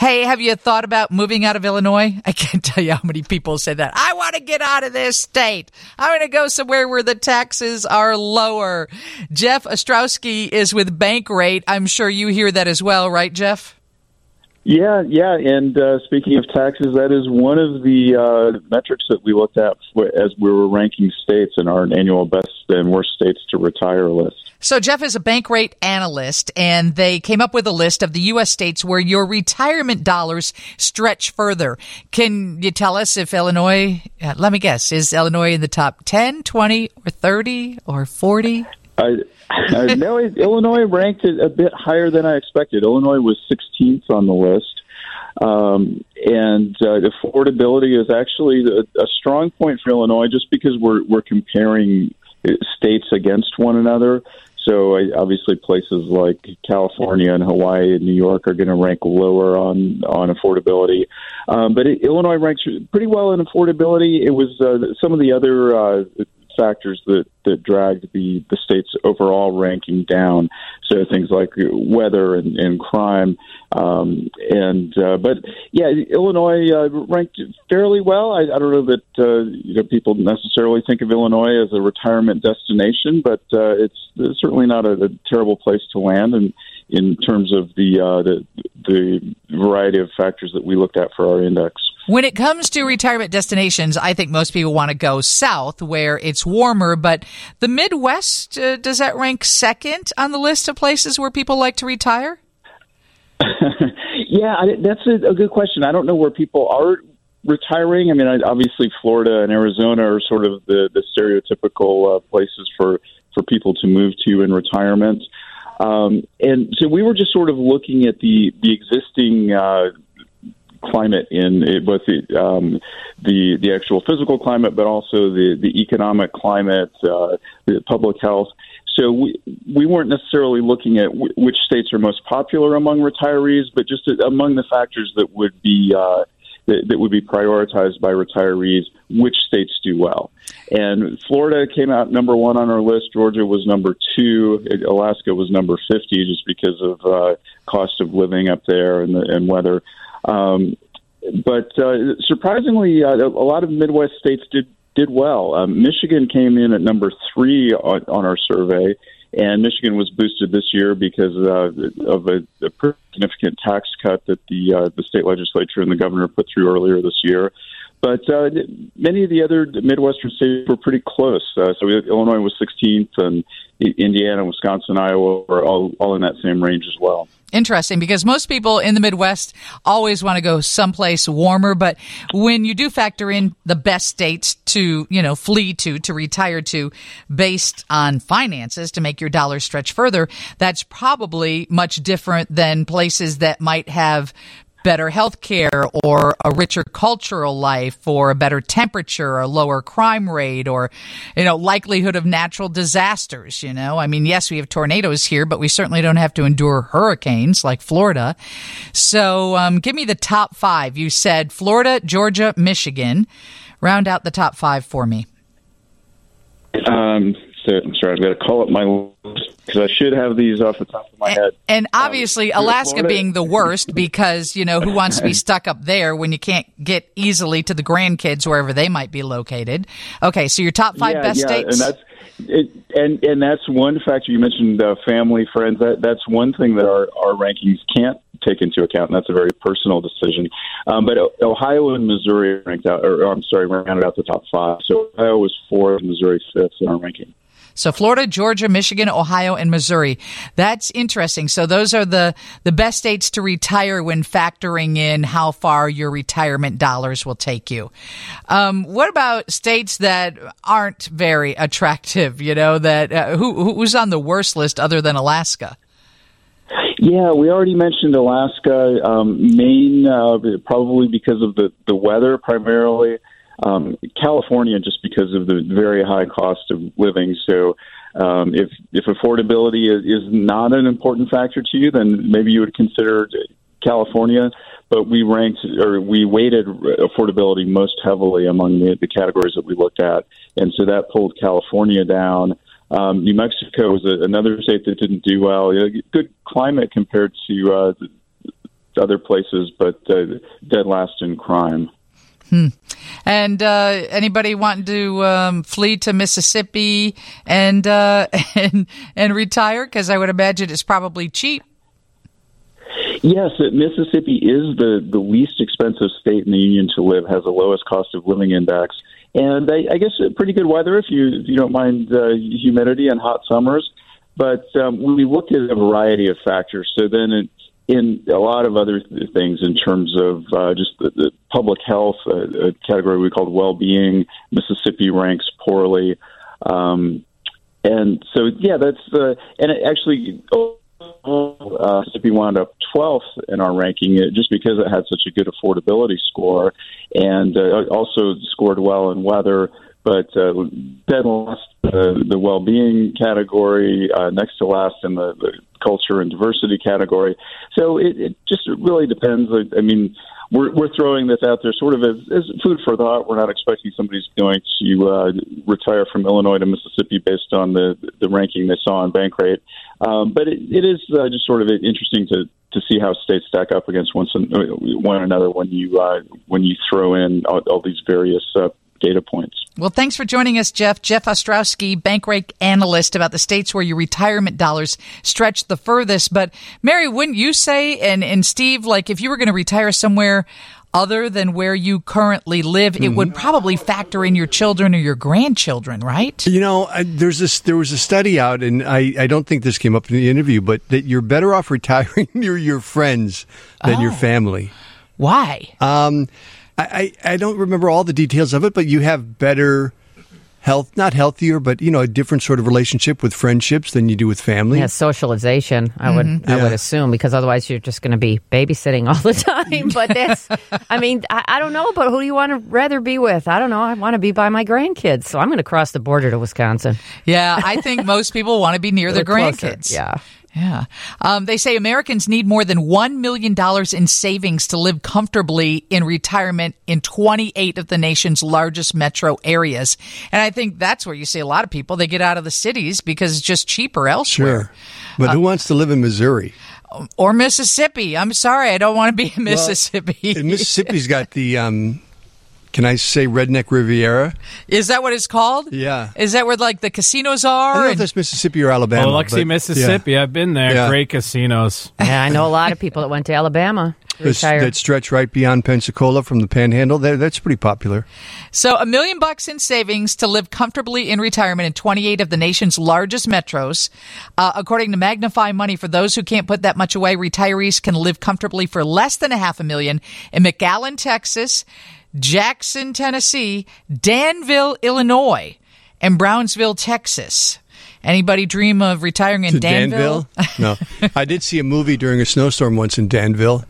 Hey, have you thought about moving out of Illinois? I can't tell you how many people say that. I want to get out of this state. I want to go somewhere where the taxes are lower. Jeff Ostrowski is with Bankrate. I'm sure you hear that as well, right, Jeff? Yeah, yeah. And uh, speaking of taxes, that is one of the uh, metrics that we looked at as we were ranking states in our annual best and worst states to retire list. So, Jeff is a Bankrate analyst, and they came up with a list of the U.S. states where your retirement dollars stretch further. Can you tell us if Illinois, uh, let me guess, is Illinois in the top 10, 20, or 30, or 40? I, I know Illinois ranked it a bit higher than I expected. Illinois was 16th on the list. Um, and uh, affordability is actually a, a strong point for Illinois just because we're, we're comparing states against one another. So I, obviously, places like California and Hawaii and New York are going to rank lower on on affordability. Um, but it, Illinois ranks pretty well in affordability. It was uh, some of the other uh, factors that that dragged the the state's overall ranking down. So things like weather and, and crime, um, and uh, but yeah, Illinois uh, ranked fairly well. I, I don't know that uh, you know people necessarily think of Illinois as a retirement destination, but uh, it's, it's certainly not a, a terrible place to land. And in terms of the, uh, the the variety of factors that we looked at for our index. When it comes to retirement destinations, I think most people want to go south where it's warmer, but the Midwest, uh, does that rank second on the list of places where people like to retire? yeah, I, that's a, a, good question. I don't know where people are retiring. I mean, obviously, Florida and Arizona are sort of the, the stereotypical uh, places for, for people to move to in retirement. Um, and so we were just sort of looking at the, the existing uh, climate in it, both the, um, the the actual physical climate, but also the the economic climate, uh, the public health. So we we weren't necessarily looking at w- which states are most popular among retirees, but just among the factors that would be uh, that, that would be prioritized by retirees, which states do well. And Florida came out number one on our list. Georgia was number two. Alaska was number fifty, just because of uh, cost of living up there and the, and weather. Um, but uh, surprisingly, uh, a lot of Midwest states did did well. Um, Michigan came in at number three on, on our survey, and Michigan was boosted this year because uh, of a, a pretty significant tax cut that the uh, the state legislature and the governor put through earlier this year. But uh, many of the other Midwestern states were pretty close. Uh, so Illinois was 16th, and Indiana, Wisconsin, Iowa were all, all in that same range as well interesting because most people in the Midwest always want to go someplace warmer. But when you do factor in the best states to, you know, flee to, to retire to based on finances to make your dollar stretch further, that's probably much different than places that might have better health care or a richer cultural life or a better temperature or lower crime rate or, you know, likelihood of natural disasters, you know. I mean, yes, we have tornadoes here, but we certainly don't have to endure hurricanes like Florida. So, um, give me the top five. You said Florida, Georgia, Michigan. Round out the top five for me. Um, so I'm sorry, I've got to call up my list because I should have these off the top of my head. And obviously, um, Alaska being the worst because you know who wants to be stuck up there when you can't get easily to the grandkids wherever they might be located. Okay, so your top five yeah, best yeah, states. And that's it, and and that's one factor you mentioned. Uh, family, friends. That that's one thing that our our rankings can't take into account, and that's a very personal decision. Um, but Ohio and Missouri ranked out, or, or I'm sorry, rounded out the top five. So Ohio was fourth, Missouri fifth in our ranking. So Florida, Georgia, Michigan, Ohio, and Missouri. That's interesting. So those are the, the best states to retire when factoring in how far your retirement dollars will take you. Um, what about states that aren't very attractive? You know, that uh, who, who's on the worst list other than Alaska? Yeah, we already mentioned Alaska, um, Maine, uh, probably because of the, the weather primarily um, California just because of the very high cost of living. So Um, if if affordability is, is not an important factor to you, then maybe you would consider California. But we ranked or we weighted affordability most heavily among the, the categories that we looked at, and so that pulled California down. Um, New Mexico was a, another state that didn't do well. Good climate compared to uh, other places, but uh, dead last in crime. Hmm. And uh, anybody wanting to um, flee to Mississippi and uh, and and retire? Because I would imagine it's probably cheap. Yes, Mississippi is the the least expensive state in the union to live. Has the lowest cost of living index, and I, I guess pretty good weather if you if you don't mind uh, humidity and hot summers. But um, we looked at a variety of factors. So then it, in a lot of other things in terms of uh, just the, the public health, a category we called well-being. Mississippi ranks poorly, um, and so yeah, that's uh, and it actually. Uh, Mississippi wound up 12th in our ranking uh, just because it had such a good affordability score and uh, also scored well in weather, but uh, dead last uh, the well-being category, uh, next to last in the, the culture and diversity category. So it, it just really depends. I mean, we're, we're throwing this out there sort of as, as food for thought. We're not expecting somebody's going to uh, retire from Illinois to Mississippi based on the the ranking they saw on Bankrate. Um, but it, it is uh, just sort of interesting to to see how states stack up against one one another when you uh, when you throw in all, all these various uh, data points. Well, thanks for joining us, Jeff. Jeff Ostrowski, Bankrate analyst about the states where your retirement dollars stretch the furthest. But Mary, wouldn't you say, and, and Steve, like if you were going to retire somewhere other than where you currently live, mm-hmm. it would mm-hmm. probably factor in your children or your grandchildren, right? You know, I, there's this. There was a study out, and I, I don't think this came up in the interview, but that you're better off retiring near your friends than oh. your family. Why? Um, I, I, don't remember all the details of it, but you have better health, not healthier, but you know, a different sort of relationship with friendships than you do with family. Yeah, socialization. I would, mm-hmm. I yeah. would assume, because otherwise you're just going to be babysitting all the time. But that's, I mean, I, I, don't know, but who do you want to rather be with? I don't know. I want to be by my grandkids, so I'm going to cross the border to Wisconsin. Yeah, I think most people want to be near their grandkids. Closer. Yeah. Yeah. Um, they say Americans need more than $1 million in savings to live comfortably in retirement in 28 of the nation's largest metro areas. And I think that's where you see a lot of people. They get out of the cities because it's just cheaper elsewhere. Sure. But uh, who wants to live in Missouri? Or Mississippi. I'm sorry, I don't want to be in Mississippi. Well, Mississippi's got the um, can I say Redneck Riviera? Is that what it's called? Yeah. Is that where like the casinos are? I don't know if that's Mississippi or Alabama. Biloxi, Mississippi. Yeah. I've been there. Yeah. Great casinos. Yeah, I know a lot of people that went to Alabama. That stretch right beyond Pensacola from the Panhandle. That's pretty popular. So, a million bucks in savings to live comfortably in retirement in 28 of the nation's largest metros. Uh, according to MagnifyMoney, for those who can't put that much away, retirees can live comfortably for less than a half a million in McAllen, Texas. Jackson, Tennessee, Danville, Illinois, and Brownsville, Texas. Anybody dream of retiring in Danville? Danville? no. I did see a movie during a snowstorm once in Danville.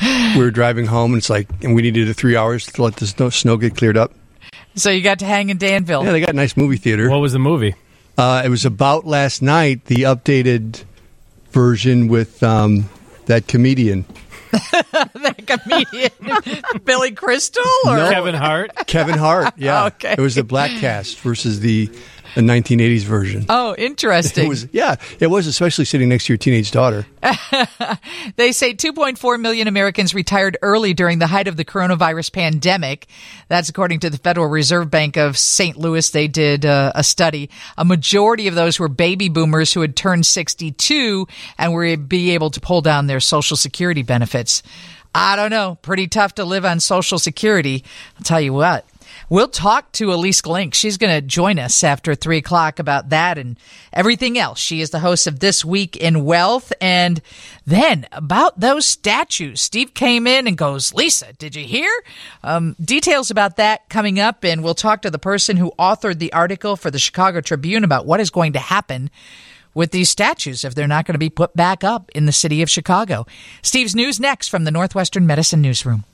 We were driving home, and it's like, and we needed three hours to let the snow, snow get cleared up. So you got to hang in Danville. Yeah, they got a nice movie theater. What was the movie? Uh, it was about last night, the updated version with um, that comedian. that comedian Billy Crystal or no, Kevin Hart? Kevin Hart, yeah. okay. It was the black cast versus the the 1980s version. Oh, interesting. It was, yeah, it was, especially sitting next to your teenage daughter. they say 2.4 million Americans retired early during the height of the coronavirus pandemic. That's according to the Federal Reserve Bank of St. Louis. They did uh, a study. A majority of those were baby boomers who had turned 62 and were be able to pull down their Social Security benefits. I don't know. Pretty tough to live on Social Security. I'll tell you what. We'll talk to Ilyce Glink. She's going to join us after three o'clock about that and everything else. She is the host of This Week in Wealth. And then about those statues, Steve came in and goes, Lisa, did you hear? Um, details about that coming up. And we'll talk to the person who authored the article for the Chicago Tribune about what is going to happen with these statues if they're not going to be put back up in the city of Chicago. Steve's news next from the Northwestern Medicine Newsroom.